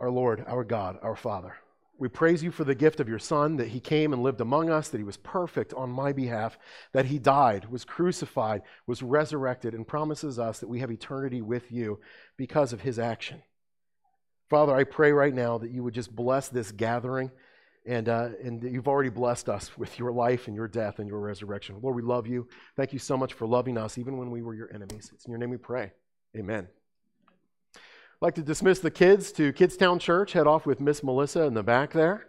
our Lord, our God, our Father. We praise you for the gift of your Son, that he came and lived among us, that he was perfect on my behalf, that he died, was crucified, was resurrected, and promises us that we have eternity with you because of his action. Father, I pray right now that you would just bless this gathering and, uh, and you've already blessed us with your life and your death and your resurrection. Lord, we love you. Thank you so much for loving us, even when we were your enemies. It's in your name we pray. Amen. I'd like to dismiss the kids to Kidstown Church. Head off with Miss Melissa in the back there.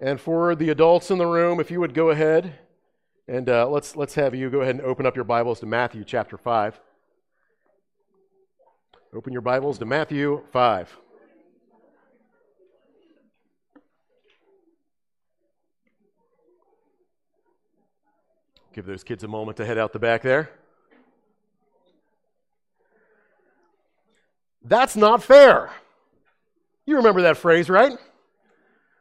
And for the adults in the room, if you would go ahead and uh, let's, let's have you go ahead and open up your Bibles to Matthew chapter 5. Open your Bibles to Matthew 5. Give those kids a moment to head out the back there. That's not fair. You remember that phrase, right?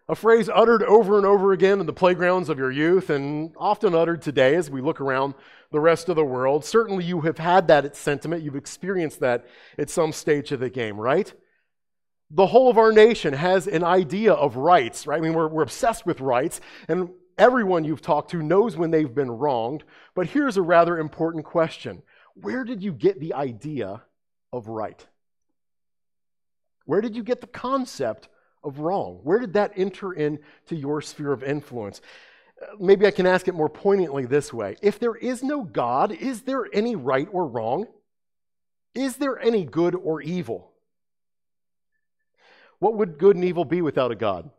A phrase uttered over and over again in the playgrounds of your youth and often uttered today as we look around the rest of the world. Certainly, you have had that sentiment. You've experienced that at some stage of the game, right? The whole of our nation has an idea of rights, right? I mean, we're, we're obsessed with rights, and everyone you've talked to knows when they've been wronged. But here's a rather important question Where did you get the idea of right? Where did you get the concept of wrong? Where did that enter into your sphere of influence? Uh, maybe I can ask it more poignantly this way If there is no God, is there any right or wrong? Is there any good or evil? What would good and evil be without a God?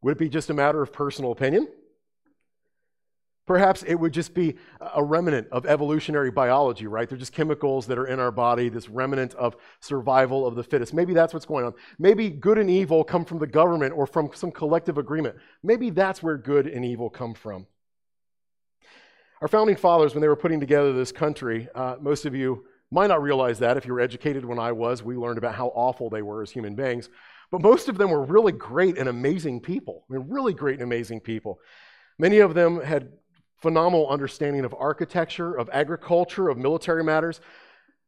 Would it be just a matter of personal opinion? Perhaps it would just be a remnant of evolutionary biology, right? They're just chemicals that are in our body, this remnant of survival of the fittest. Maybe that's what's going on. Maybe good and evil come from the government or from some collective agreement. Maybe that's where good and evil come from. Our founding fathers, when they were putting together this country, uh, most of you might not realize that. If you were educated when I was, we learned about how awful they were as human beings. But most of them were really great and amazing people. I mean, really great and amazing people. Many of them had phenomenal understanding of architecture, of agriculture, of military matters.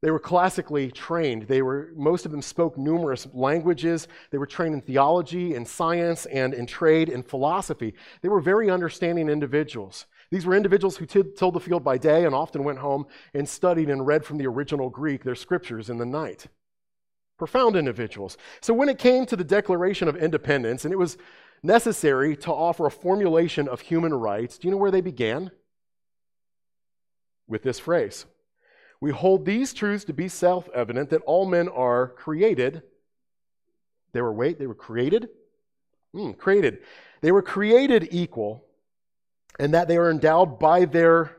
They were classically trained. They were, most of them spoke numerous languages. They were trained in theology, in science, and in trade and philosophy. They were very understanding individuals. These were individuals who tilled the field by day and often went home and studied and read from the original Greek their scriptures in the night. Profound individuals. So when it came to the Declaration of Independence, and it was necessary to offer a formulation of human rights, do you know where they began? With this phrase We hold these truths to be self evident that all men are created. They were, wait, they were created? Mm, created. They were created equal, and that they are endowed by their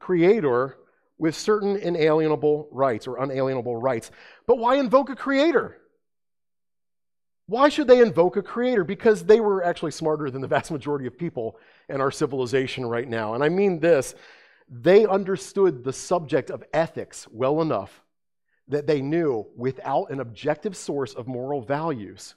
creator with certain inalienable rights or unalienable rights. But why invoke a creator? Why should they invoke a creator? Because they were actually smarter than the vast majority of people in our civilization right now. And I mean this they understood the subject of ethics well enough that they knew without an objective source of moral values,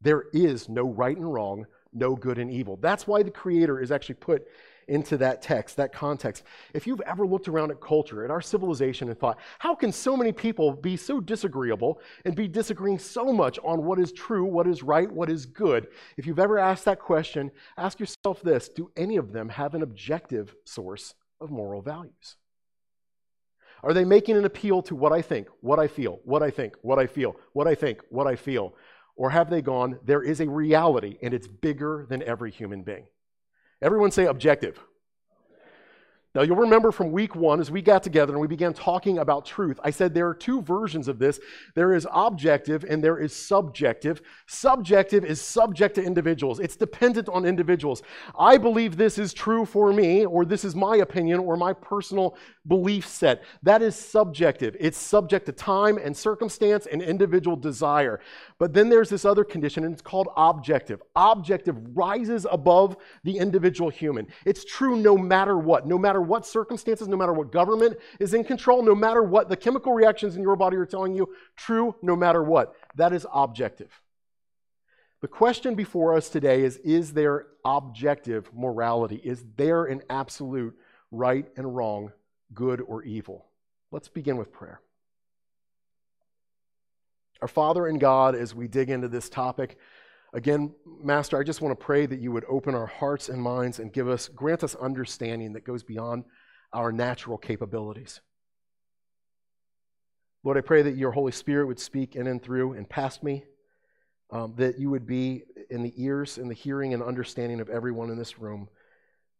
there is no right and wrong, no good and evil. That's why the creator is actually put into that text, that context. If you've ever looked around at culture, at our civilization, and thought, how can so many people be so disagreeable and be disagreeing so much on what is true, what is right, what is good? If you've ever asked that question, ask yourself this do any of them have an objective source of moral values? Are they making an appeal to what I think, what I feel, what I think, what I feel, what I think, what I feel? Or have they gone, there is a reality and it's bigger than every human being? Everyone say objective. Now, you'll remember from week one, as we got together and we began talking about truth, I said there are two versions of this there is objective and there is subjective. Subjective is subject to individuals, it's dependent on individuals. I believe this is true for me, or this is my opinion, or my personal belief set. That is subjective. It's subject to time and circumstance and individual desire. But then there's this other condition, and it's called objective. Objective rises above the individual human. It's true no matter what, no matter what circumstances, no matter what government is in control, no matter what the chemical reactions in your body are telling you, true no matter what. That is objective. The question before us today is Is there objective morality? Is there an absolute right and wrong, good or evil? Let's begin with prayer. Our Father in God, as we dig into this topic, again, Master, I just want to pray that you would open our hearts and minds and give us, grant us understanding that goes beyond our natural capabilities. Lord, I pray that your Holy Spirit would speak in and through and past me, um, that you would be in the ears and the hearing and understanding of everyone in this room.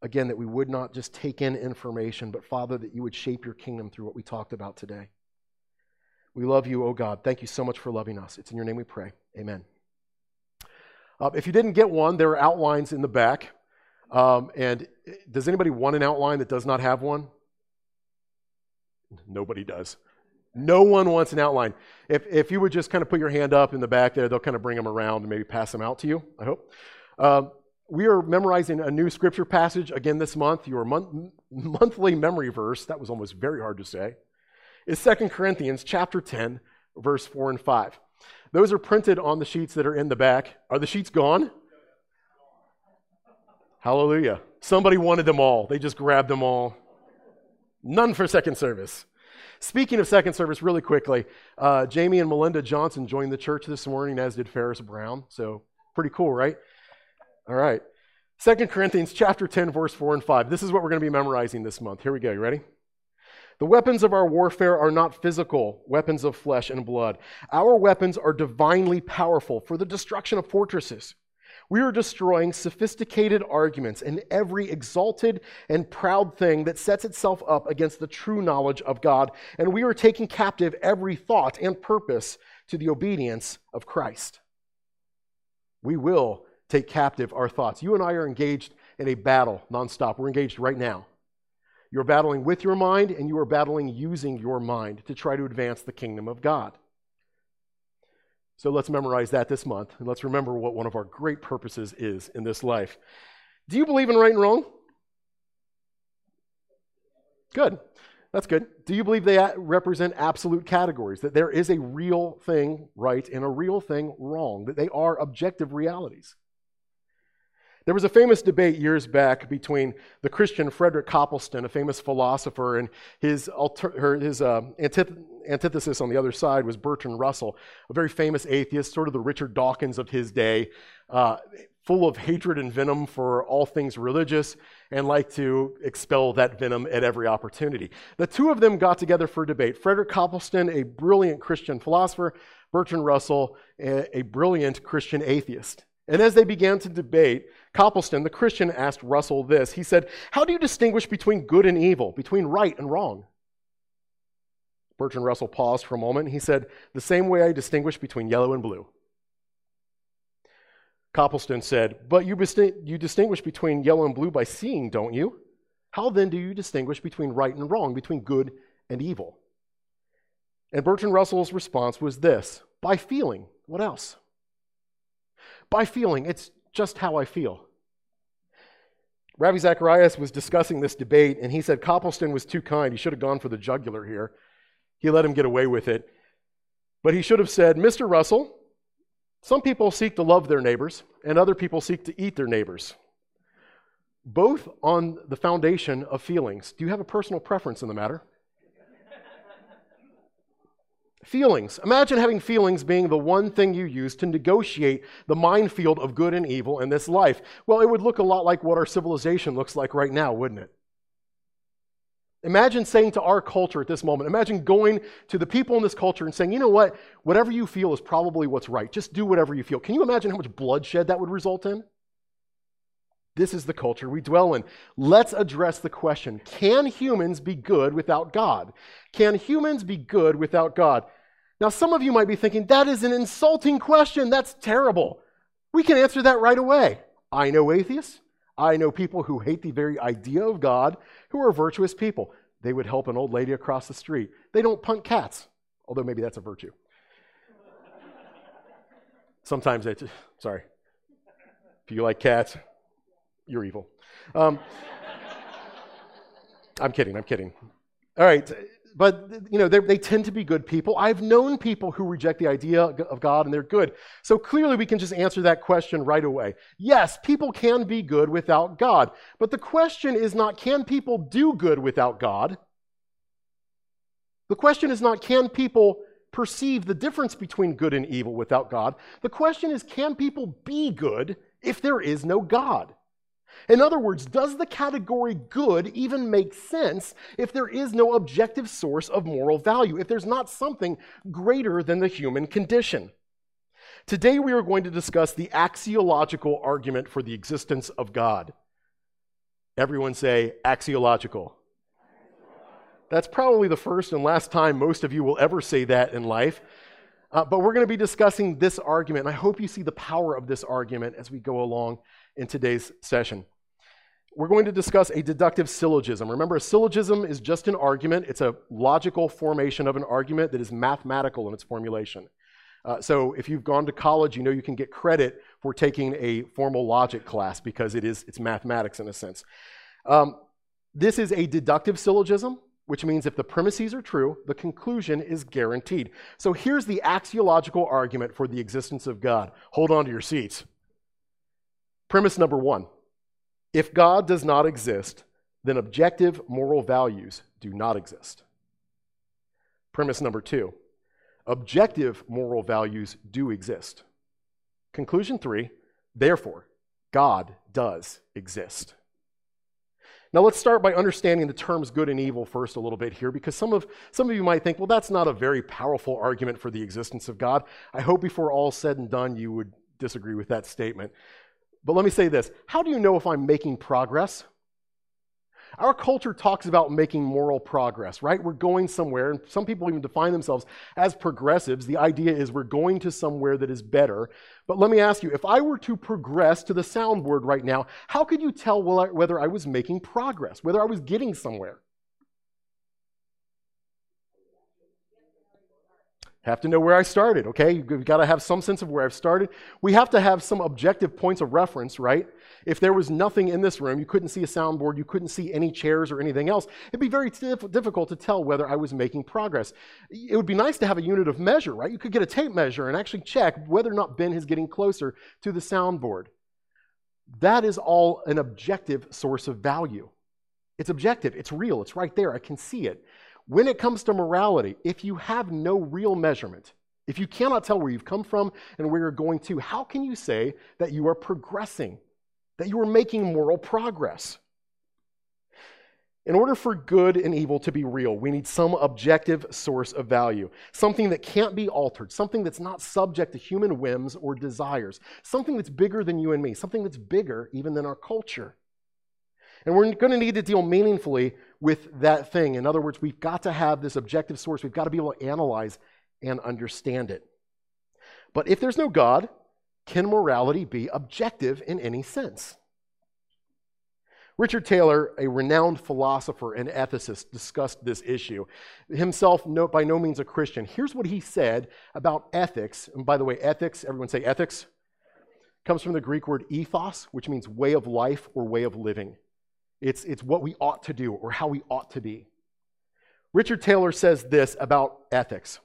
Again, that we would not just take in information, but Father, that you would shape your kingdom through what we talked about today. We love you, oh God. Thank you so much for loving us. It's in your name we pray. Amen. Uh, if you didn't get one, there are outlines in the back. Um, and does anybody want an outline that does not have one? Nobody does. No one wants an outline. If, if you would just kind of put your hand up in the back there, they'll kind of bring them around and maybe pass them out to you, I hope. Uh, we are memorizing a new scripture passage again this month. Your month, monthly memory verse, that was almost very hard to say, is 2 Corinthians chapter 10, verse 4 and 5. Those are printed on the sheets that are in the back. Are the sheets gone? Hallelujah. Somebody wanted them all. They just grabbed them all. None for second service. Speaking of second service, really quickly, uh, Jamie and Melinda Johnson joined the church this morning, as did Ferris Brown. So pretty cool, right? All right. Second Corinthians chapter 10, verse 4 and 5. This is what we're going to be memorizing this month. Here we go. You ready? The weapons of our warfare are not physical weapons of flesh and blood. Our weapons are divinely powerful for the destruction of fortresses. We are destroying sophisticated arguments and every exalted and proud thing that sets itself up against the true knowledge of God. And we are taking captive every thought and purpose to the obedience of Christ. We will take captive our thoughts. You and I are engaged in a battle nonstop. We're engaged right now. You're battling with your mind, and you are battling using your mind to try to advance the kingdom of God. So let's memorize that this month, and let's remember what one of our great purposes is in this life. Do you believe in right and wrong? Good. That's good. Do you believe they represent absolute categories? That there is a real thing right and a real thing wrong? That they are objective realities? There was a famous debate years back between the Christian Frederick Copleston, a famous philosopher, and his, alter, his uh, antith- antithesis on the other side was Bertrand Russell, a very famous atheist, sort of the Richard Dawkins of his day, uh, full of hatred and venom for all things religious, and like to expel that venom at every opportunity. The two of them got together for a debate. Frederick Copleston, a brilliant Christian philosopher, Bertrand Russell, a, a brilliant Christian atheist. And as they began to debate, Copleston, the Christian, asked Russell this. He said, How do you distinguish between good and evil, between right and wrong? Bertrand Russell paused for a moment. He said, The same way I distinguish between yellow and blue. Copleston said, But you, you distinguish between yellow and blue by seeing, don't you? How then do you distinguish between right and wrong, between good and evil? And Bertrand Russell's response was this by feeling. What else? By feeling. It's just how I feel. Ravi Zacharias was discussing this debate, and he said Copleston was too kind. He should have gone for the jugular here. He let him get away with it. But he should have said, Mr. Russell, some people seek to love their neighbors, and other people seek to eat their neighbors. Both on the foundation of feelings. Do you have a personal preference in the matter? Feelings. Imagine having feelings being the one thing you use to negotiate the minefield of good and evil in this life. Well, it would look a lot like what our civilization looks like right now, wouldn't it? Imagine saying to our culture at this moment, imagine going to the people in this culture and saying, you know what, whatever you feel is probably what's right. Just do whatever you feel. Can you imagine how much bloodshed that would result in? This is the culture we dwell in. Let's address the question Can humans be good without God? Can humans be good without God? Now, some of you might be thinking, that is an insulting question. That's terrible. We can answer that right away. I know atheists. I know people who hate the very idea of God who are virtuous people. They would help an old lady across the street. They don't punt cats, although maybe that's a virtue. Sometimes they, sorry. If you like cats, you're evil. Um, I'm kidding, I'm kidding. All right, but you know they tend to be good people. I've known people who reject the idea of God and they're good. So clearly we can just answer that question right away. Yes, people can be good without God. But the question is not can people do good without God? The question is not can people perceive the difference between good and evil without God? The question is can people be good if there is no God? In other words, does the category good even make sense if there is no objective source of moral value, if there's not something greater than the human condition? Today we are going to discuss the axiological argument for the existence of God. Everyone say axiological. That's probably the first and last time most of you will ever say that in life. Uh, but we're going to be discussing this argument, and I hope you see the power of this argument as we go along in today's session. We're going to discuss a deductive syllogism. Remember, a syllogism is just an argument, it's a logical formation of an argument that is mathematical in its formulation. Uh, so if you've gone to college, you know you can get credit for taking a formal logic class because it is it's mathematics in a sense. Um, this is a deductive syllogism, which means if the premises are true, the conclusion is guaranteed. So here's the axiological argument for the existence of God. Hold on to your seats. Premise number one if God does not exist, then objective moral values do not exist. Premise number two objective moral values do exist. Conclusion three, therefore, God does exist. Now let's start by understanding the terms good and evil first a little bit here, because some of, some of you might think, well, that's not a very powerful argument for the existence of God. I hope before all said and done, you would disagree with that statement. But let me say this How do you know if I'm making progress? Our culture talks about making moral progress, right? We're going somewhere, and some people even define themselves as progressives. The idea is we're going to somewhere that is better. But let me ask you if I were to progress to the soundboard right now, how could you tell whether I was making progress, whether I was getting somewhere? Have to know where I started, okay? You've got to have some sense of where I've started. We have to have some objective points of reference, right? If there was nothing in this room, you couldn't see a soundboard, you couldn't see any chairs or anything else, it'd be very difficult to tell whether I was making progress. It would be nice to have a unit of measure, right? You could get a tape measure and actually check whether or not Ben is getting closer to the soundboard. That is all an objective source of value. It's objective, it's real, it's right there, I can see it. When it comes to morality, if you have no real measurement, if you cannot tell where you've come from and where you're going to, how can you say that you are progressing, that you are making moral progress? In order for good and evil to be real, we need some objective source of value, something that can't be altered, something that's not subject to human whims or desires, something that's bigger than you and me, something that's bigger even than our culture. And we're going to need to deal meaningfully with that thing. In other words, we've got to have this objective source. We've got to be able to analyze and understand it. But if there's no God, can morality be objective in any sense? Richard Taylor, a renowned philosopher and ethicist, discussed this issue. Himself, no, by no means a Christian. Here's what he said about ethics. And by the way, ethics, everyone say ethics, comes from the Greek word ethos, which means way of life or way of living. It's, it's what we ought to do or how we ought to be. Richard Taylor says this about ethics.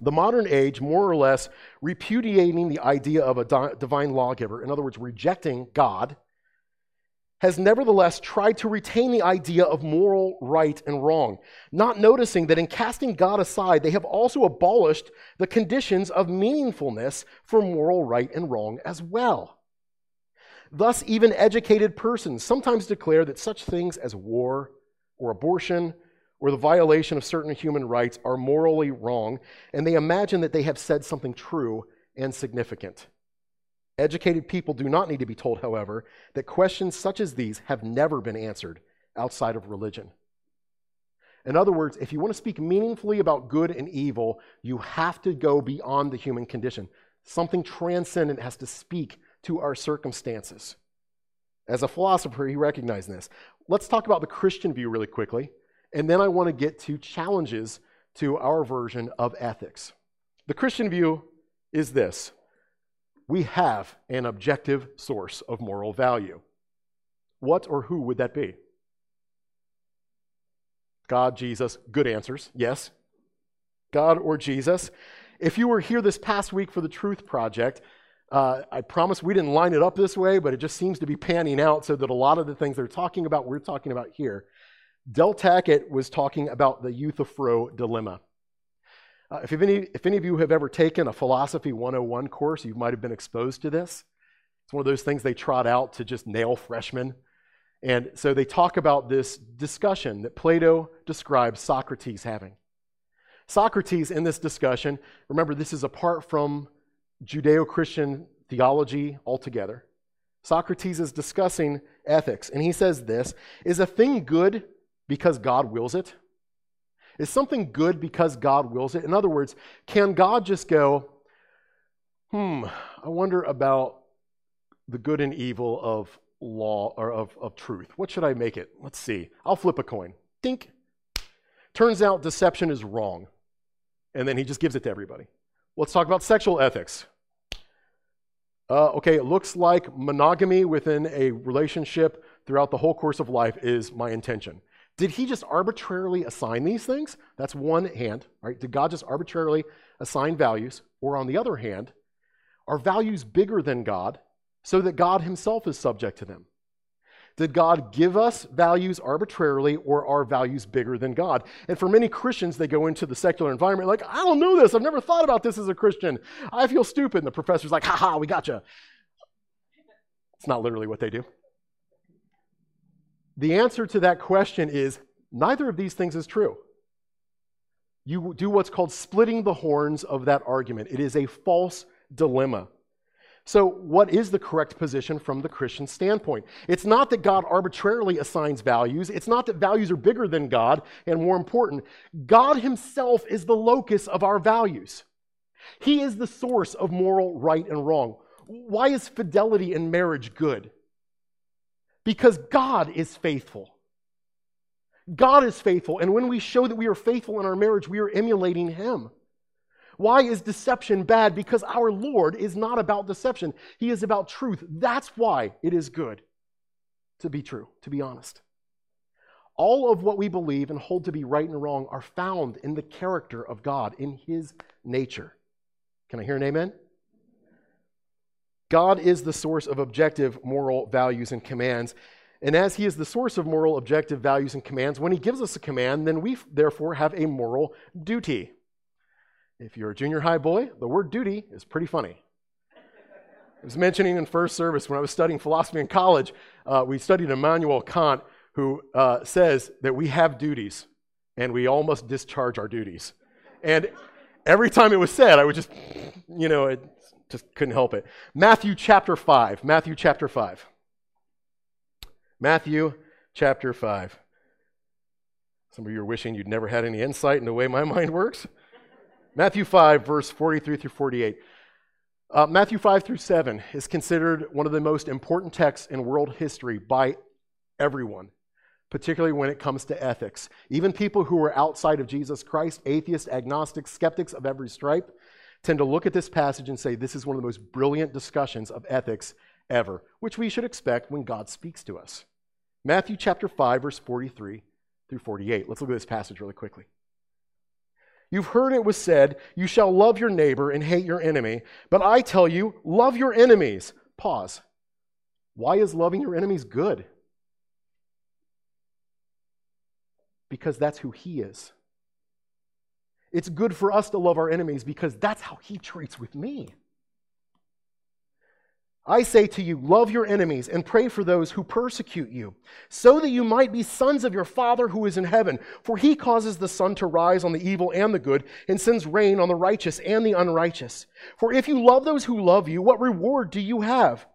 The modern age, more or less repudiating the idea of a di- divine lawgiver, in other words, rejecting God, has nevertheless tried to retain the idea of moral right and wrong, not noticing that in casting God aside, they have also abolished the conditions of meaningfulness for moral right and wrong as well. Thus, even educated persons sometimes declare that such things as war or abortion or the violation of certain human rights are morally wrong, and they imagine that they have said something true and significant. Educated people do not need to be told, however, that questions such as these have never been answered outside of religion. In other words, if you want to speak meaningfully about good and evil, you have to go beyond the human condition. Something transcendent has to speak to our circumstances. As a philosopher, he recognized this. Let's talk about the Christian view really quickly, and then I want to get to challenges to our version of ethics. The Christian view is this we have an objective source of moral value. What or who would that be? God, Jesus, good answers, yes. God or Jesus. If you were here this past week for the Truth Project, uh, I promise we didn't line it up this way, but it just seems to be panning out so that a lot of the things they're talking about, we're talking about here. Del Tackett was talking about the Euthyphro dilemma. Uh, if, any, if any of you have ever taken a Philosophy 101 course, you might have been exposed to this. It's one of those things they trot out to just nail freshmen. And so they talk about this discussion that Plato describes Socrates having. Socrates, in this discussion, remember, this is apart from Judeo Christian theology altogether. Socrates is discussing ethics, and he says this Is a thing good because God wills it? Is something good because God wills it? In other words, can God just go, hmm, I wonder about the good and evil of law or of, of truth. What should I make it? Let's see. I'll flip a coin. Dink. Turns out deception is wrong. And then he just gives it to everybody. Let's talk about sexual ethics. Uh, okay, it looks like monogamy within a relationship throughout the whole course of life is my intention. Did he just arbitrarily assign these things? That's one hand, right? Did God just arbitrarily assign values? Or on the other hand, are values bigger than God so that God himself is subject to them? Did God give us values arbitrarily, or are values bigger than God? And for many Christians, they go into the secular environment like, I don't know this. I've never thought about this as a Christian. I feel stupid. And the professor's like, ha ha, we got you. It's not literally what they do. The answer to that question is neither of these things is true. You do what's called splitting the horns of that argument. It is a false dilemma. So, what is the correct position from the Christian standpoint? It's not that God arbitrarily assigns values. It's not that values are bigger than God, and more important, God Himself is the locus of our values. He is the source of moral right and wrong. Why is fidelity in marriage good? Because God is faithful. God is faithful, and when we show that we are faithful in our marriage, we are emulating Him. Why is deception bad? Because our Lord is not about deception, He is about truth. That's why it is good to be true, to be honest. All of what we believe and hold to be right and wrong are found in the character of God, in His nature. Can I hear an amen? God is the source of objective moral values and commands. And as He is the source of moral objective values and commands, when He gives us a command, then we therefore have a moral duty. If you're a junior high boy, the word duty is pretty funny. I was mentioning in first service when I was studying philosophy in college, uh, we studied Immanuel Kant, who uh, says that we have duties and we all must discharge our duties. And every time it was said, I would just, you know, it just couldn't help it. Matthew chapter 5. Matthew chapter 5. Matthew chapter 5. Some of you are wishing you'd never had any insight into the way my mind works. Matthew 5, verse 43 through 48. Uh, Matthew 5 through 7 is considered one of the most important texts in world history by everyone, particularly when it comes to ethics. Even people who are outside of Jesus Christ, atheists, agnostics, skeptics of every stripe, tend to look at this passage and say this is one of the most brilliant discussions of ethics ever, which we should expect when God speaks to us. Matthew chapter 5, verse 43 through 48. Let's look at this passage really quickly. You've heard it was said, You shall love your neighbor and hate your enemy. But I tell you, love your enemies. Pause. Why is loving your enemies good? Because that's who He is. It's good for us to love our enemies because that's how He treats with me. I say to you, love your enemies and pray for those who persecute you, so that you might be sons of your Father who is in heaven. For he causes the sun to rise on the evil and the good, and sends rain on the righteous and the unrighteous. For if you love those who love you, what reward do you have?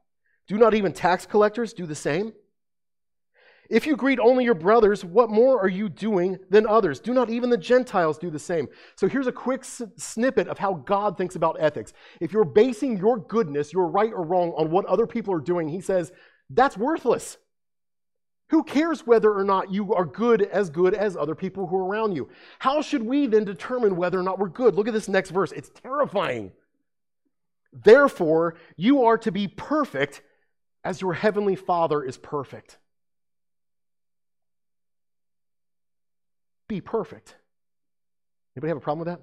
Do not even tax collectors do the same? If you greet only your brothers, what more are you doing than others? Do not even the Gentiles do the same? So here's a quick snippet of how God thinks about ethics. If you're basing your goodness, your right or wrong, on what other people are doing, he says, that's worthless. Who cares whether or not you are good as good as other people who are around you? How should we then determine whether or not we're good? Look at this next verse. It's terrifying. Therefore, you are to be perfect as your heavenly Father is perfect. Be perfect. Anybody have a problem with that?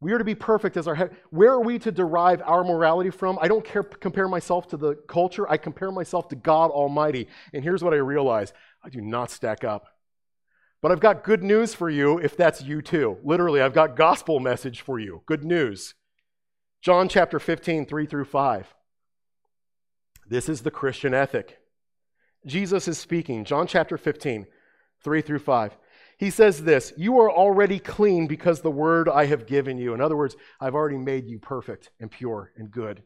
We are to be perfect as our head. Where are we to derive our morality from? I don't care, compare myself to the culture. I compare myself to God Almighty. And here's what I realize I do not stack up. But I've got good news for you if that's you too. Literally, I've got gospel message for you. Good news. John chapter 15, 3 through 5. This is the Christian ethic. Jesus is speaking. John chapter 15, 3 through 5. He says this You are already clean because the word I have given you. In other words, I've already made you perfect and pure and good.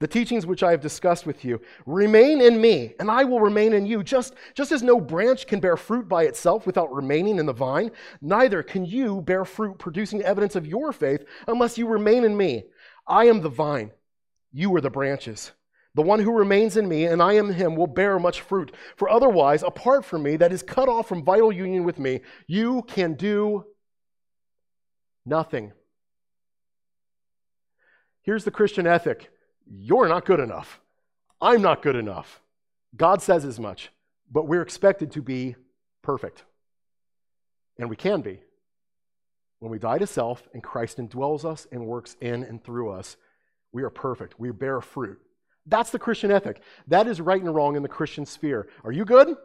The teachings which I have discussed with you remain in me, and I will remain in you. Just, just as no branch can bear fruit by itself without remaining in the vine, neither can you bear fruit producing evidence of your faith unless you remain in me. I am the vine, you are the branches. The one who remains in me and I am him will bear much fruit. For otherwise, apart from me, that is cut off from vital union with me, you can do nothing. Here's the Christian ethic you're not good enough. I'm not good enough. God says as much, but we're expected to be perfect. And we can be. When we die to self and Christ indwells us and works in and through us, we are perfect. We bear fruit. That's the Christian ethic. That is right and wrong in the Christian sphere. Are you good?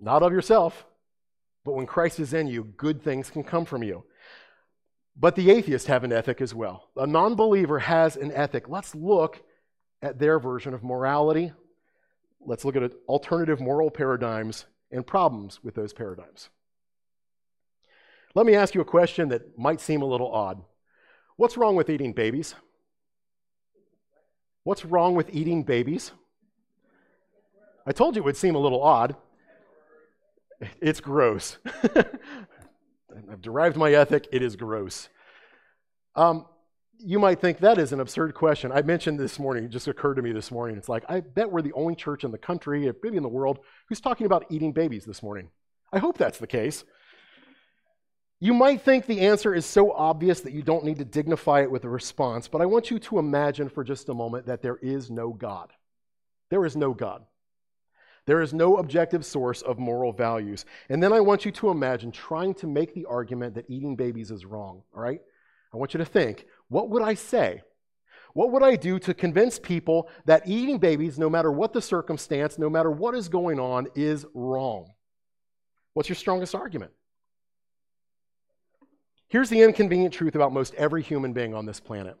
Not of yourself. But when Christ is in you, good things can come from you. But the atheists have an ethic as well. A non believer has an ethic. Let's look at their version of morality. Let's look at alternative moral paradigms and problems with those paradigms. Let me ask you a question that might seem a little odd. What's wrong with eating babies? What's wrong with eating babies? I told you it would seem a little odd. It's gross. I've derived my ethic, it is gross. Um, you might think that is an absurd question. I mentioned this morning, it just occurred to me this morning. It's like, I bet we're the only church in the country, maybe in the world, who's talking about eating babies this morning. I hope that's the case. You might think the answer is so obvious that you don't need to dignify it with a response, but I want you to imagine for just a moment that there is no God. There is no God. There is no objective source of moral values. And then I want you to imagine trying to make the argument that eating babies is wrong, all right? I want you to think what would I say? What would I do to convince people that eating babies, no matter what the circumstance, no matter what is going on, is wrong? What's your strongest argument? Here's the inconvenient truth about most every human being on this planet.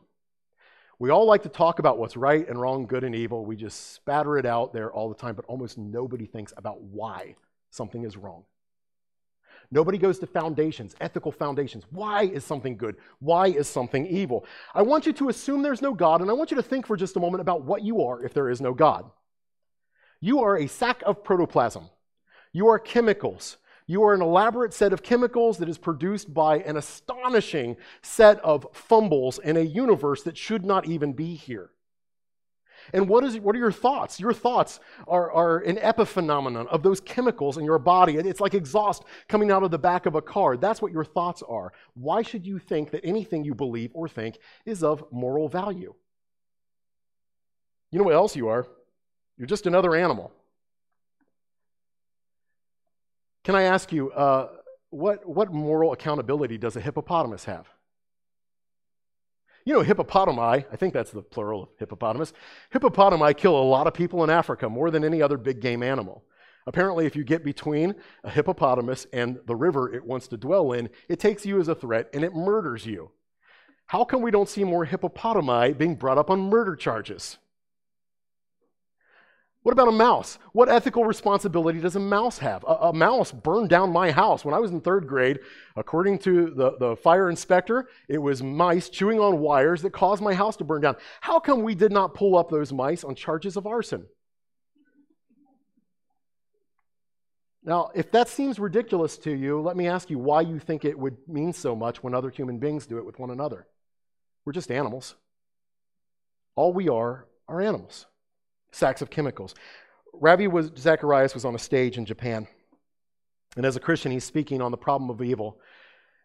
We all like to talk about what's right and wrong, good and evil. We just spatter it out there all the time, but almost nobody thinks about why something is wrong. Nobody goes to foundations, ethical foundations. Why is something good? Why is something evil? I want you to assume there's no God, and I want you to think for just a moment about what you are if there is no God. You are a sack of protoplasm. You are chemicals. You are an elaborate set of chemicals that is produced by an astonishing set of fumbles in a universe that should not even be here. And what, is, what are your thoughts? Your thoughts are, are an epiphenomenon of those chemicals in your body. It's like exhaust coming out of the back of a car. That's what your thoughts are. Why should you think that anything you believe or think is of moral value? You know what else you are? You're just another animal. Can I ask you, uh, what, what moral accountability does a hippopotamus have? You know, hippopotami, I think that's the plural of hippopotamus, hippopotami kill a lot of people in Africa, more than any other big game animal. Apparently, if you get between a hippopotamus and the river it wants to dwell in, it takes you as a threat and it murders you. How come we don't see more hippopotami being brought up on murder charges? What about a mouse? What ethical responsibility does a mouse have? A, a, mouse burned down my house. When I was in third grade, according to the, the fire inspector, it was mice chewing on wires that caused my house to burn down. How come we did not pull up those mice on charges of arson? Now, if that seems ridiculous to you, let me ask you why you think it would mean so much when other human beings do it with one another. We're just animals. All we are are animals sacks of chemicals. Ravi was, Zacharias was on a stage in Japan. And as a Christian, he's speaking on the problem of evil.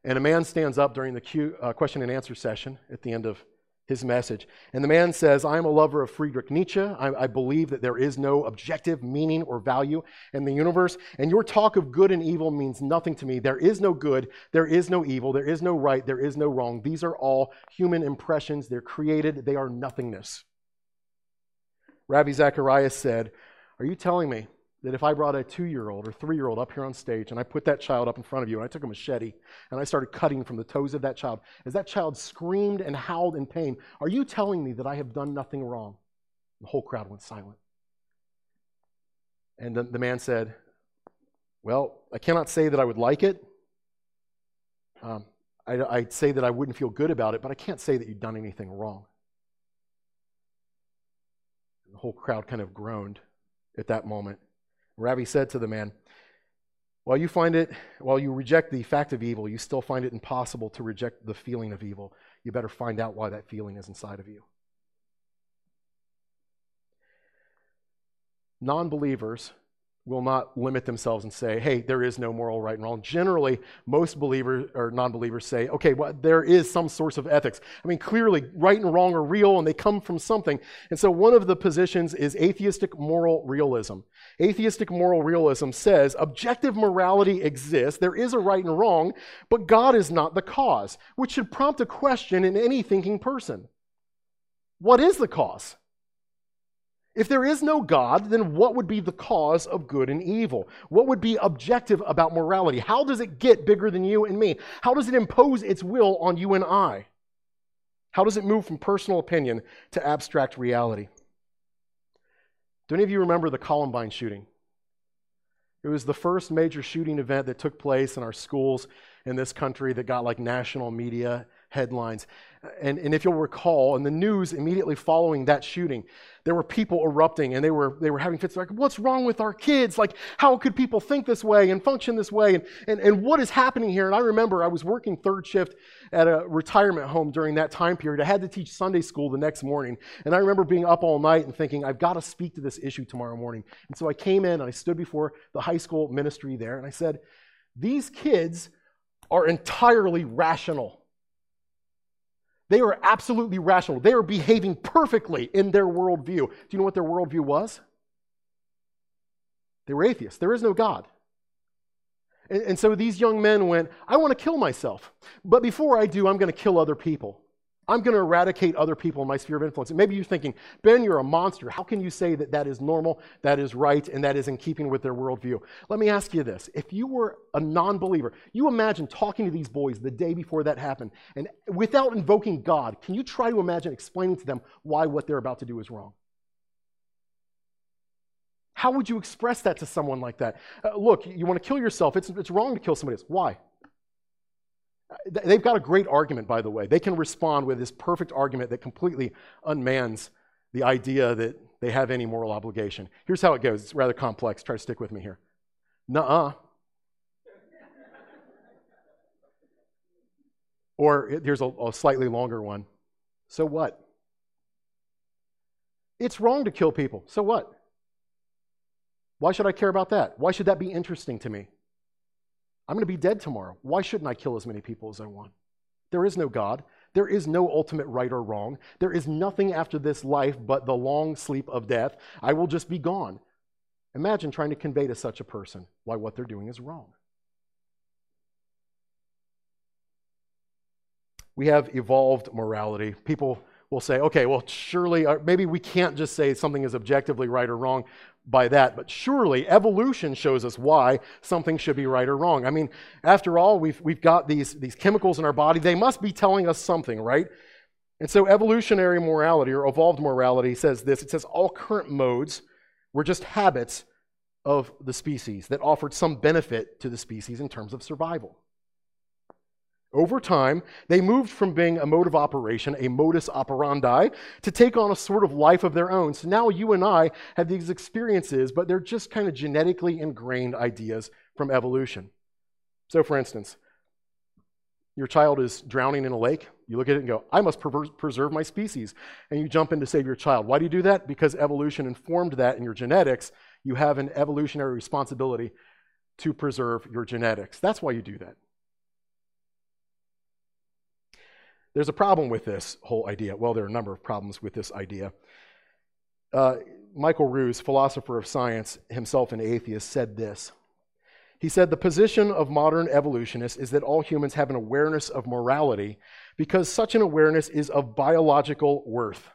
And a man stands up during the Q, uh, question and answer session at the end of his message. And the man says, I am a lover of Friedrich Nietzsche. I, I, believe that there is no objective meaning or value in the universe. And your talk of good and evil means nothing to me. There is no good, there is no evil, there is no right, there is no wrong. These are all human impressions. They're created, they are nothingness. Ravi Zacharias said, Are you telling me that if I brought a two year old or three year old up here on stage and I put that child up in front of you and I took a machete and I started cutting from the toes of that child, as that child screamed and howled in pain, are you telling me that I have done nothing wrong? The whole crowd went silent. And the, the man said, Well, I cannot say that I would like it. Um, I, I'd say that I wouldn't feel good about it, but I can't say that you've done anything wrong. The whole crowd kind of groaned at that moment. Ravi said to the man, While you find it, while you reject the fact of evil, you still find it impossible to reject the feeling of evil. You better find out why that feeling is inside of you. Non believers will not limit themselves and say, hey, there is no moral right and wrong. Generally, most believers or non believers say, okay, well, there is some source of ethics. I mean, clearly, right and wrong are real and they come from something. And so, one of the positions is atheistic moral realism. Atheistic moral realism says objective morality exists, there is a right and wrong, but God is not the cause, which should prompt a question in any thinking person. What is the cause? If there is no God, then what would be the cause of good and evil? What would be objective about morality? How does it get bigger than you and me? How does it impose its will on you and I? How does it move from personal opinion to abstract reality? Do any of you remember the Columbine shooting? It was the first major shooting event that took place in our schools in this country that got like national media headlines. And, and if you'll recall, in the news immediately following that shooting, there were people erupting and they were, they were having fits like, what's wrong with our kids? Like, how could people think this way and function this way? And, and, and what is happening here? And I remember I was working third shift at a retirement home during that time period. I had to teach Sunday school the next morning. And I remember being up all night and thinking, I've got to speak to this issue tomorrow morning. And so I came in and I stood before the high school ministry there and I said, These kids are entirely rational. They are absolutely rational. They are behaving perfectly in their worldview. Do you know what their worldview was? They were atheists. There is no God. And, and so these young men went, I want to kill myself. But before I do, I'm going to kill other people. I'm going to eradicate other people in my sphere of influence. And maybe you're thinking, Ben, you're a monster. How can you say that that is normal, that is right, and that is in keeping with their worldview? Let me ask you this. If you were a non believer, you imagine talking to these boys the day before that happened, and without invoking God, can you try to imagine explaining to them why what they're about to do is wrong? How would you express that to someone like that? Uh, look, you want to kill yourself. It's, it's wrong to kill somebody else. Why? They've got a great argument, by the way. They can respond with this perfect argument that completely unmans the idea that they have any moral obligation. Here's how it goes. It's rather complex. Try to stick with me here. Nuh-uh. or here's a, a slightly longer one. So what? It's wrong to kill people. So what? Why should I care about that? Why should that be interesting to me? I'm going to be dead tomorrow. Why shouldn't I kill as many people as I want? There is no God. There is no ultimate right or wrong. There is nothing after this life but the long sleep of death. I will just be gone. Imagine trying to convey to such a person why what they're doing is wrong. We have evolved morality. People will say, okay, well, surely, uh, maybe we can't just say something is objectively right or wrong by that, but surely evolution shows us why something should be right or wrong. I mean, after all, we've, we've got these, these chemicals in our body, they must be telling us something, right? And so evolutionary morality or evolved morality says this it says all current modes were just habits of the species that offered some benefit to the species in terms of survival. Over time, they moved from being a mode of operation, a modus operandi, to take on a sort of life of their own. So now you and I have these experiences, but they're just kind of genetically ingrained ideas from evolution. So, for instance, your child is drowning in a lake. You look at it and go, I must preserve my species. And you jump in to save your child. Why do you do that? Because evolution informed that in your genetics. You have an evolutionary responsibility to preserve your genetics. That's why you do that. There's a problem with this whole idea. Well, there are a number of problems with this idea. Uh, Michael Ruse, philosopher of science, himself an atheist, said this. He said, The position of modern evolutionists is that all humans have an awareness of morality because such an awareness is of biological worth.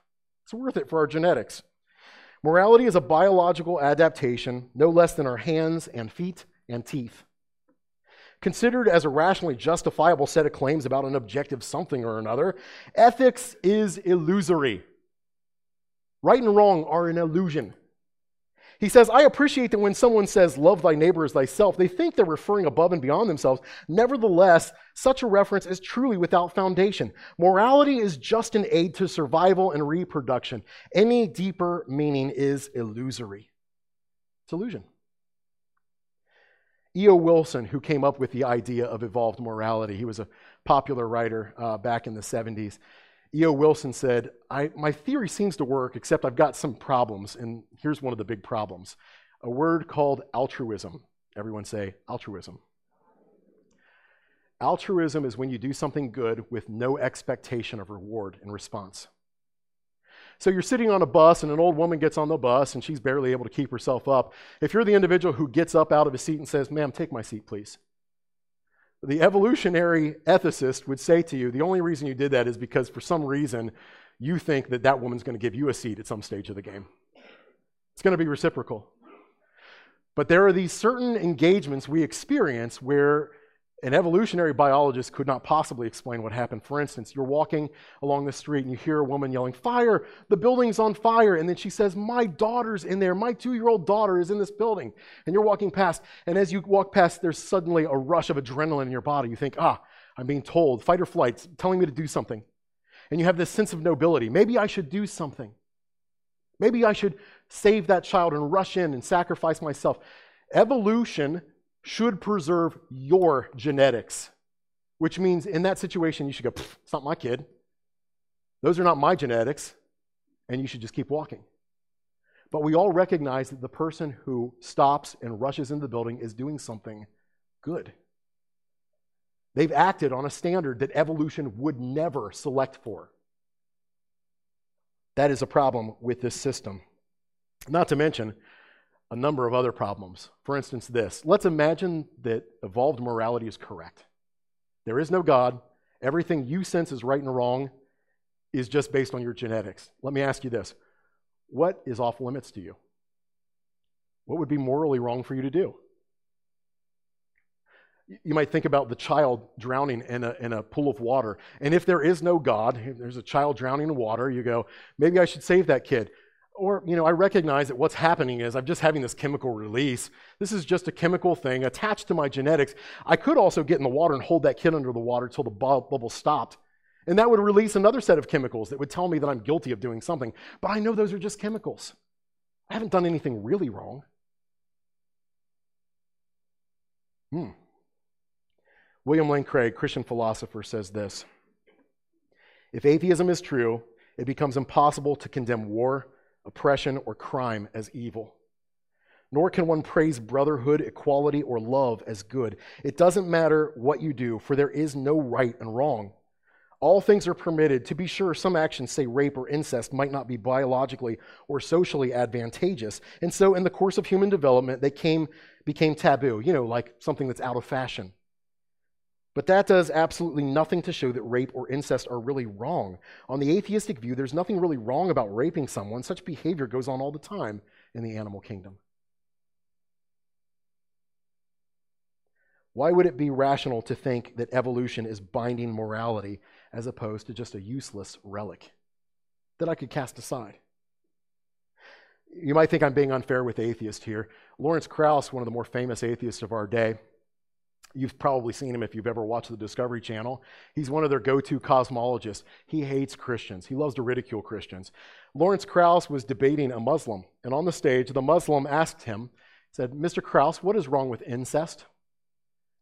It's worth it for our genetics. Morality is a biological adaptation, no less than our hands and feet and teeth. Considered as a rationally justifiable set of claims about an objective something or another, ethics is illusory. Right and wrong are an illusion. He says, I appreciate that when someone says, Love thy neighbor as thyself, they think they're referring above and beyond themselves. Nevertheless, such a reference is truly without foundation. Morality is just an aid to survival and reproduction. Any deeper meaning is illusory. It's illusion. E.O. Wilson, who came up with the idea of evolved morality, he was a popular writer uh, back in the 70s. E.O. Wilson said, My theory seems to work, except I've got some problems, and here's one of the big problems a word called altruism. Everyone say altruism. Altruism is when you do something good with no expectation of reward in response. So you're sitting on a bus, and an old woman gets on the bus, and she's barely able to keep herself up. If you're the individual who gets up out of his seat and says, Ma'am, take my seat, please the evolutionary ethicist would say to you the only reason you did that is because for some reason you think that that woman's going to give you a seat at some stage of the game. It's going to be reciprocal. But there are these certain engagements we experience where an evolutionary biologist could not possibly explain what happened. For instance, you're walking along the street and you hear a woman yelling, Fire! The building's on fire. And then she says, My daughter's in there. My two year old daughter is in this building. And you're walking past. And as you walk past, there's suddenly a rush of adrenaline in your body. You think, Ah, I'm being told, fight or flight, telling me to do something. And you have this sense of nobility. Maybe I should do something. Maybe I should save that child and rush in and sacrifice myself. Evolution should preserve your genetics, which means in that situation, you should go, it's not my kid. Those are not my genetics, and you should just keep walking. But we all recognize that the person who stops and rushes into the building is doing something good. They've acted on a standard that evolution would never select for. That is a problem with this system. Not to mention, a number of other problems. For instance, this let's imagine that evolved morality is correct. There is no God, everything you sense is right and wrong is just based on your genetics. Let me ask you this what is off limits to you? What would be morally wrong for you to do? You might think about the child drowning in a, in a pool of water. And if there is no God, there's a child drowning in water, you go, maybe I should save that kid or you know i recognize that what's happening is i'm just having this chemical release. This is just a chemical thing attached to my genetics. I could also get in the water and hold that kid under the water until the bubble stopped. And that would release another set of chemicals that would tell me that i'm guilty of doing something. But i know those are just chemicals. I haven't done anything really wrong. Hmm. william lane craig christian philosopher says this if atheism is true it becomes impossible to condemn war oppression, or crime as evil. Nor can one praise brotherhood, equality, or love as good. It doesn't matter what you do, for there is no right and wrong. All things are permitted. To be sure, some actions, say rape or incest, might not be biologically or socially advantageous. And so, in the course of human development, they came, became taboo, you know, like something that's out of fashion. But that does absolutely nothing to show that rape or incest are really wrong. On the atheistic view, there's nothing really wrong about raping someone. Such behavior goes on all the time in the animal kingdom. Why would it be rational to think that evolution is binding morality as opposed to just a useless relic that I could cast aside? You might think I'm being unfair with atheists here. Lawrence Krauss, one of the more famous atheists of our day, You've probably seen him if you've ever watched the Discovery Channel. He's one of their go to cosmologists. He hates Christians, he loves to ridicule Christians. Lawrence Krauss was debating a Muslim, and on the stage, the Muslim asked him, said, Mr. Krauss, what is wrong with incest?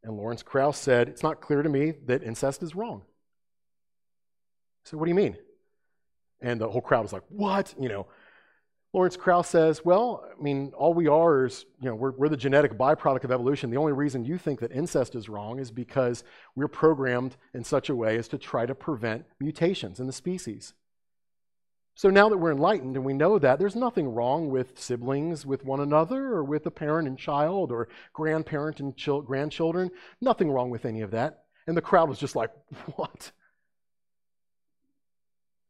And Lawrence Krauss said, It's not clear to me that incest is wrong. I said, What do you mean? And the whole crowd was like, What? You know, Lawrence Krauss says, well, I mean, all we are is, you know, we're, we're the genetic byproduct of evolution. The only reason you think that incest is wrong is because we're programmed in such a way as to try to prevent mutations in the species. So now that we're enlightened and we know that, there's nothing wrong with siblings with one another or with a parent and child or grandparent and grandchildren. Nothing wrong with any of that. And the crowd was just like, what?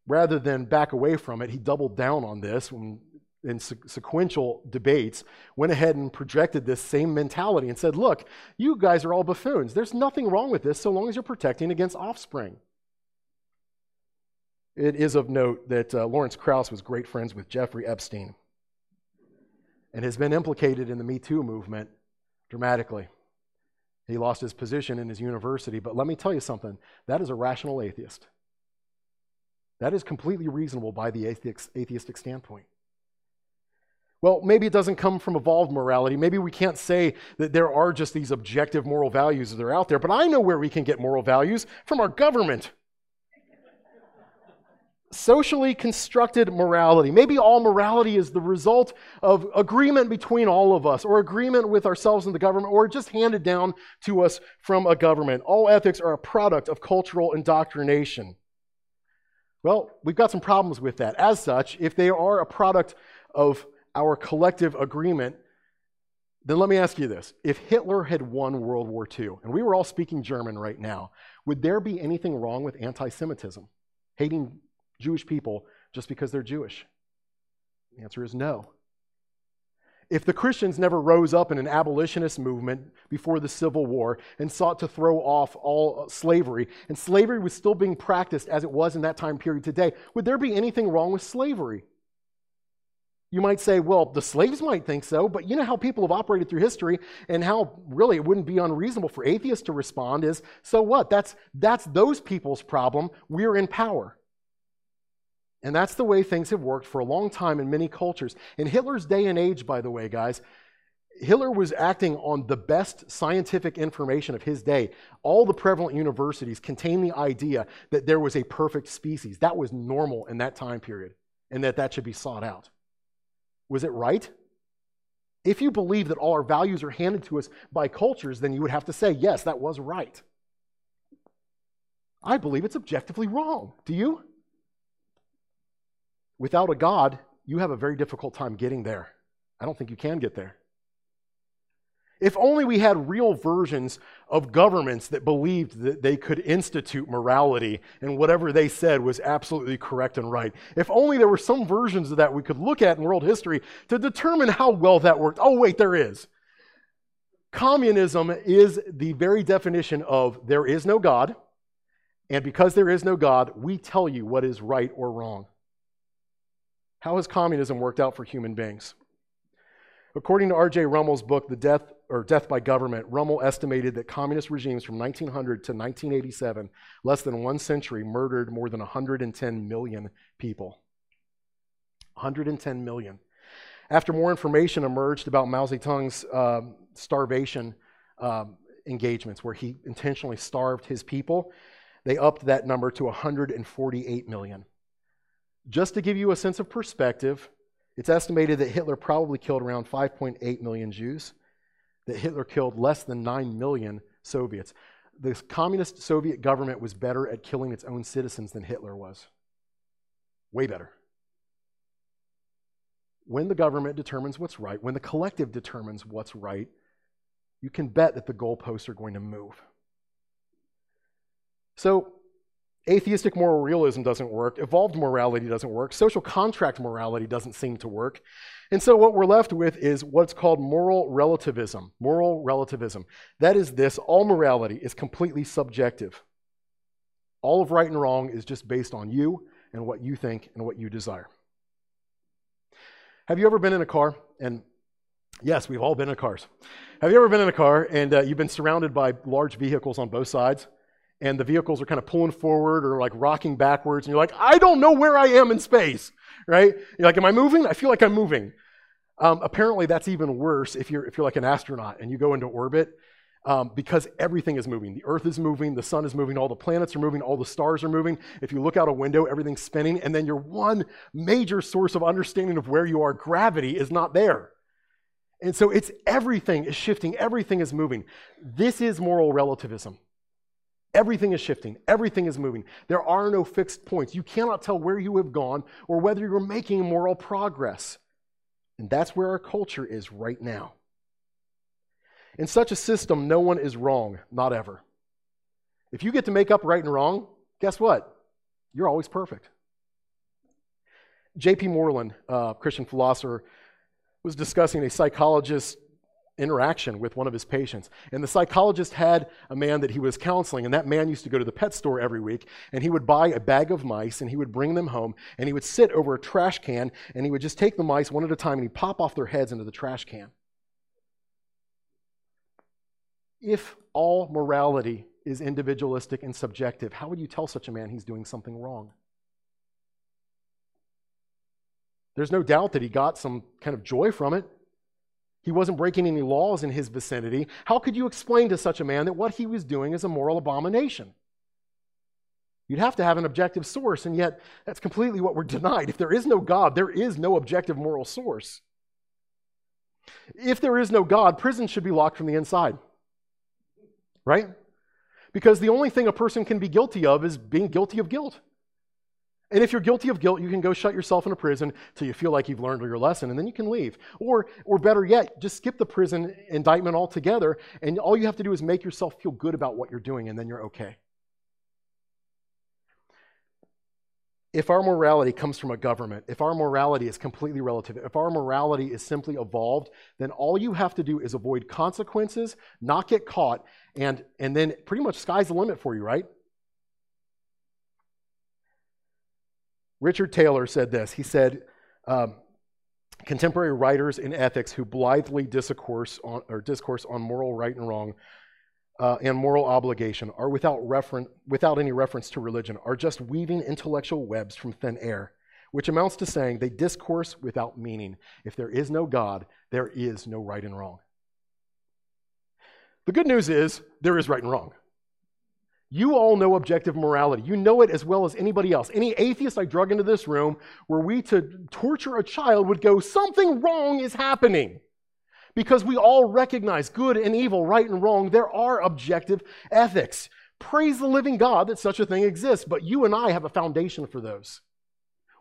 Rather than back away from it, he doubled down on this when in sequential debates, went ahead and projected this same mentality and said, Look, you guys are all buffoons. There's nothing wrong with this so long as you're protecting against offspring. It is of note that uh, Lawrence Krauss was great friends with Jeffrey Epstein and has been implicated in the Me Too movement dramatically. He lost his position in his university, but let me tell you something that is a rational atheist. That is completely reasonable by the atheistic standpoint. Well, maybe it doesn't come from evolved morality. Maybe we can't say that there are just these objective moral values that are out there, but I know where we can get moral values from our government. Socially constructed morality. Maybe all morality is the result of agreement between all of us, or agreement with ourselves and the government, or just handed down to us from a government. All ethics are a product of cultural indoctrination. Well, we've got some problems with that. As such, if they are a product of our collective agreement, then let me ask you this. If Hitler had won World War II, and we were all speaking German right now, would there be anything wrong with anti Semitism, hating Jewish people just because they're Jewish? The answer is no. If the Christians never rose up in an abolitionist movement before the Civil War and sought to throw off all uh, slavery, and slavery was still being practiced as it was in that time period today, would there be anything wrong with slavery? You might say, well, the slaves might think so, but you know how people have operated through history and how really it wouldn't be unreasonable for atheists to respond is, so what? That's, that's those people's problem. We're in power. And that's the way things have worked for a long time in many cultures. In Hitler's day and age, by the way, guys, Hitler was acting on the best scientific information of his day. All the prevalent universities contain the idea that there was a perfect species. That was normal in that time period, and that that should be sought out. Was it right? If you believe that all our values are handed to us by cultures, then you would have to say, yes, that was right. I believe it's objectively wrong. Do you? Without a God, you have a very difficult time getting there. I don't think you can get there. If only we had real versions of governments that believed that they could institute morality and whatever they said was absolutely correct and right. If only there were some versions of that we could look at in world history to determine how well that worked. Oh, wait, there is. Communism is the very definition of there is no God, and because there is no God, we tell you what is right or wrong. How has communism worked out for human beings? According to R.J. Rummel's book, The Death or Death by Government, Rummel estimated that communist regimes from 1900 to 1987, less than one century, murdered more than 110 million people. 110 million. After more information emerged about Mao Zedong's um, starvation um, engagements, where he intentionally starved his people, they upped that number to 148 million. Just to give you a sense of perspective, it's estimated that Hitler probably killed around 5.8 million Jews, that Hitler killed less than 9 million Soviets. The communist Soviet government was better at killing its own citizens than Hitler was. Way better. When the government determines what's right, when the collective determines what's right, you can bet that the goalposts are going to move. So, Atheistic moral realism doesn't work. Evolved morality doesn't work. Social contract morality doesn't seem to work. And so what we're left with is what's called moral relativism. Moral relativism. That is this all morality is completely subjective. All of right and wrong is just based on you and what you think and what you desire. Have you ever been in a car? And yes, we've all been in cars. Have you ever been in a car and uh, you've been surrounded by large vehicles on both sides? And the vehicles are kind of pulling forward or like rocking backwards, and you're like, I don't know where I am in space, right? You're like, Am I moving? I feel like I'm moving. Um, apparently, that's even worse if you're, if you're like an astronaut and you go into orbit. um, because everything is moving. The earth is moving, the sun is moving, all the planets are moving, all the stars are moving. If you look out a window, everything's spinning, and then your one major source of understanding of where you are, gravity, is not there. And so it's everything is shifting, everything is moving. This is moral relativism. Everything is shifting, everything is moving. There are no fixed points. You cannot tell where you have gone or whether you're making moral progress. And that's where our culture is right now. In such a system, no one is wrong, not ever. If you get to make up right and wrong, guess what? You're always perfect. J.P. Moreland, a Christian philosopher, was discussing a psychologist's interaction with one of his patients. And the psychologist had a man that he was counseling, and that man used to go to the pet store every week, and he would buy a bag of mice, and he would bring them home, and he would sit over a trash can, and he would just take the mice one at a time, and he'd pop off their heads into the trash can. If all morality is individualistic and subjective, how would you tell such a man he's doing something wrong? There's no doubt that he got some kind of joy from it. He wasn't breaking any laws in his vicinity. How could you explain to such a man that what he was doing is a moral abomination? You'd have to have an objective source, and yet that's completely what we're denied. If there is no God, there is no objective moral source. If there is no God, prison should be locked from the inside right? Because the only thing a person can be guilty of is being guilty of guilt. And if you're guilty of guilt, you can go shut yourself in a prison till you feel like you've learned your lesson, and then you can leave. Or, or better yet, just skip the prison indictment altogether, and all you have to do is make yourself feel good about what you're doing, and then you're okay. if our morality comes from a government, if our morality is completely relative, if our morality is simply evolved, then all you have to do is avoid consequences, not get caught, and, and then pretty much sky's the limit for you, right? Richard Taylor said this. He said, um, contemporary writers in ethics who blithely discourse on, or discourse on moral right and wrong uh, and moral obligation are without, referen- without any reference to religion, are just weaving intellectual webs from thin air, which amounts to saying they discourse without meaning. If there is no God, there is no right and wrong. The good news is there is right and wrong. You all know objective morality. You know it as well as anybody else. Any atheist I drug into this room, were we to torture a child, would go, Something wrong is happening because we all recognize good and evil, right and wrong. There are objective ethics. Praise the living God that such a thing exists, but you and I have a foundation for those.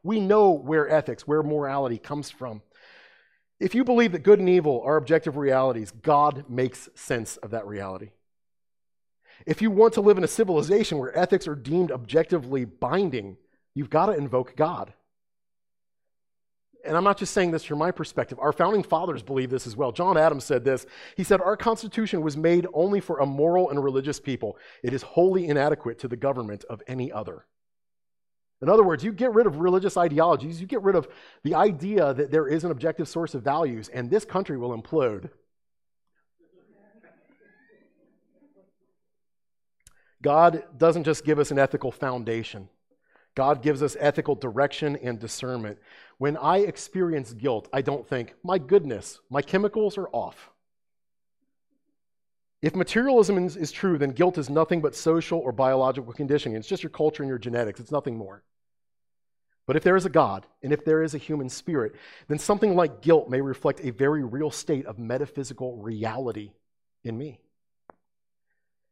We know where ethics, where morality comes from. If you believe that good and evil are objective realities, God makes sense of that reality. If you want to live in a civilization where ethics are deemed objectively binding, you've got to invoke God and I'm not just saying this from my perspective, our founding fathers believe this as well. John Adams said this. He said, Our Constitution was made only for a moral and religious people. It is wholly inadequate to the government of any other. In other words, you get rid of religious ideologies, you get rid of the idea that there is an objective source of values, and this country will implode. God doesn't just give us an ethical foundation. God gives us ethical direction and discernment. When I experience guilt, I don't think, my goodness, my chemicals are off. If materialism is true, then guilt is nothing but social or biological conditioning. It's just your culture and your genetics, it's nothing more. But if there is a God, and if there is a human spirit, then something like guilt may reflect a very real state of metaphysical reality in me.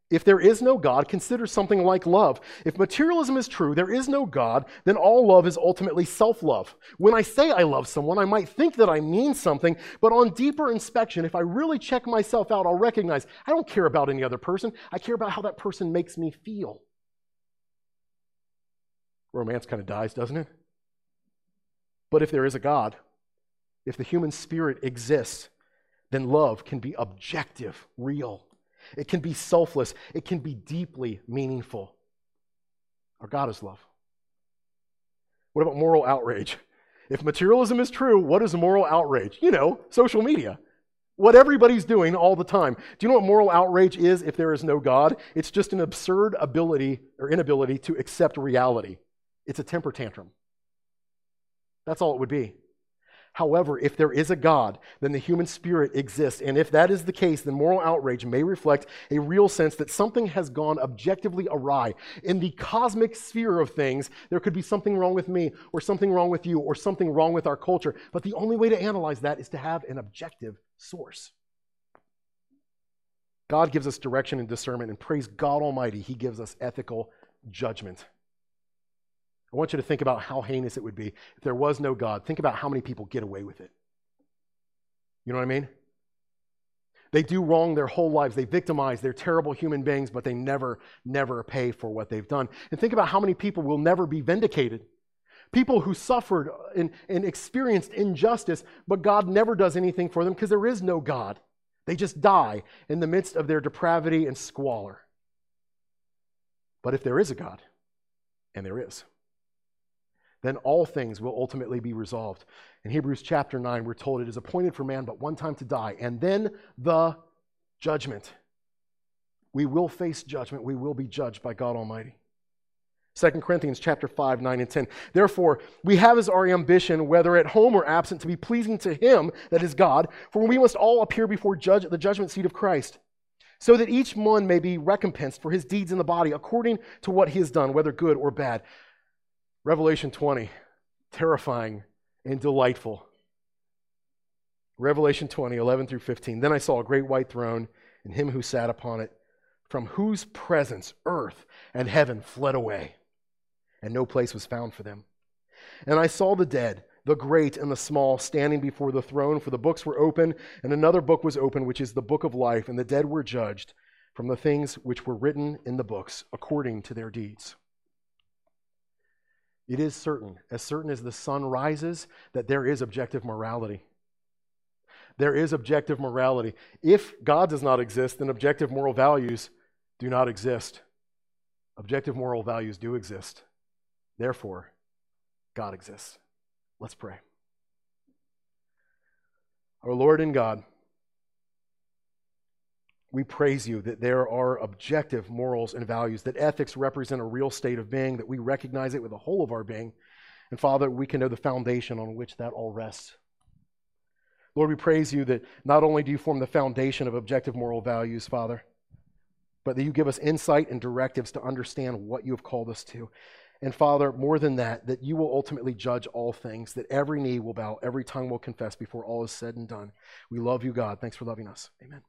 If there is no God, consider something like love. If materialism is true, there is no God, then all love is ultimately self love. When I say I love someone, I might think that I mean something, but on deeper inspection, if I really check myself out, I'll recognize I don't care about any other person. I care about how that person makes me feel. Romance kind of dies, doesn't it? But if there is a God, if the human spirit exists, then love can be objective, real. It can be selfless, it can be deeply meaningful. Our God is love. What about moral outrage? If materialism is true, what is moral outrage? You know, social media. What everybody's doing all the time. Do you know what moral outrage is if there is no God? It's just an absurd ability or inability to accept reality. It's a temper tantrum. That's all it would be. However, if there is a God, then the human spirit exists. And if that is the case, then moral outrage may reflect a real sense that something has gone objectively awry. In the cosmic sphere of things, there could be something wrong with me, or something wrong with you, or something wrong with our culture. But the only way to analyze that is to have an objective source. God gives us direction and discernment, and praise God Almighty, He gives us ethical judgment. I want you to think about how heinous it would be if there was no God. Think about how many people get away with it. You know what I mean? They do wrong their whole lives. They victimize. They're terrible human beings, but they never, never pay for what they've done. And think about how many people will never be vindicated. People who suffered and, and experienced injustice, but God never does anything for them because there is no God. They just die in the midst of their depravity and squalor. But if there is a God, and there is, then all things will ultimately be resolved. In Hebrews chapter 9, we're told it is appointed for man but one time to die, and then the judgment. We will face judgment. We will be judged by God Almighty. 2 Corinthians chapter 5, 9 and 10. Therefore, we have as our ambition, whether at home or absent, to be pleasing to him, that is God, for we must all appear before judge, the judgment seat of Christ, so that each one may be recompensed for his deeds in the body, according to what he has done, whether good or bad. Revelation 20, terrifying and delightful. Revelation 20, 11 through 15. Then I saw a great white throne and him who sat upon it, from whose presence earth and heaven fled away, and no place was found for them. And I saw the dead, the great and the small, standing before the throne, for the books were open, and another book was open, which is the book of life, and the dead were judged from the things which were written in the books according to their deeds. It is certain, as certain as the sun rises, that there is objective morality. There is objective morality. If God does not exist, then objective moral values do not exist. Objective moral values do exist. Therefore, God exists. Let's pray. Our Lord and God, we praise you that there are objective morals and values, that ethics represent a real state of being, that we recognize it with the whole of our being. And Father, we can know the foundation on which that all rests. Lord, we praise you that not only do you form the foundation of objective moral values, Father, but that you give us insight and directives to understand what you have called us to. And Father, more than that, that you will ultimately judge all things, that every knee will bow, every tongue will confess before all is said and done. We love you, God. Thanks for loving us. Amen.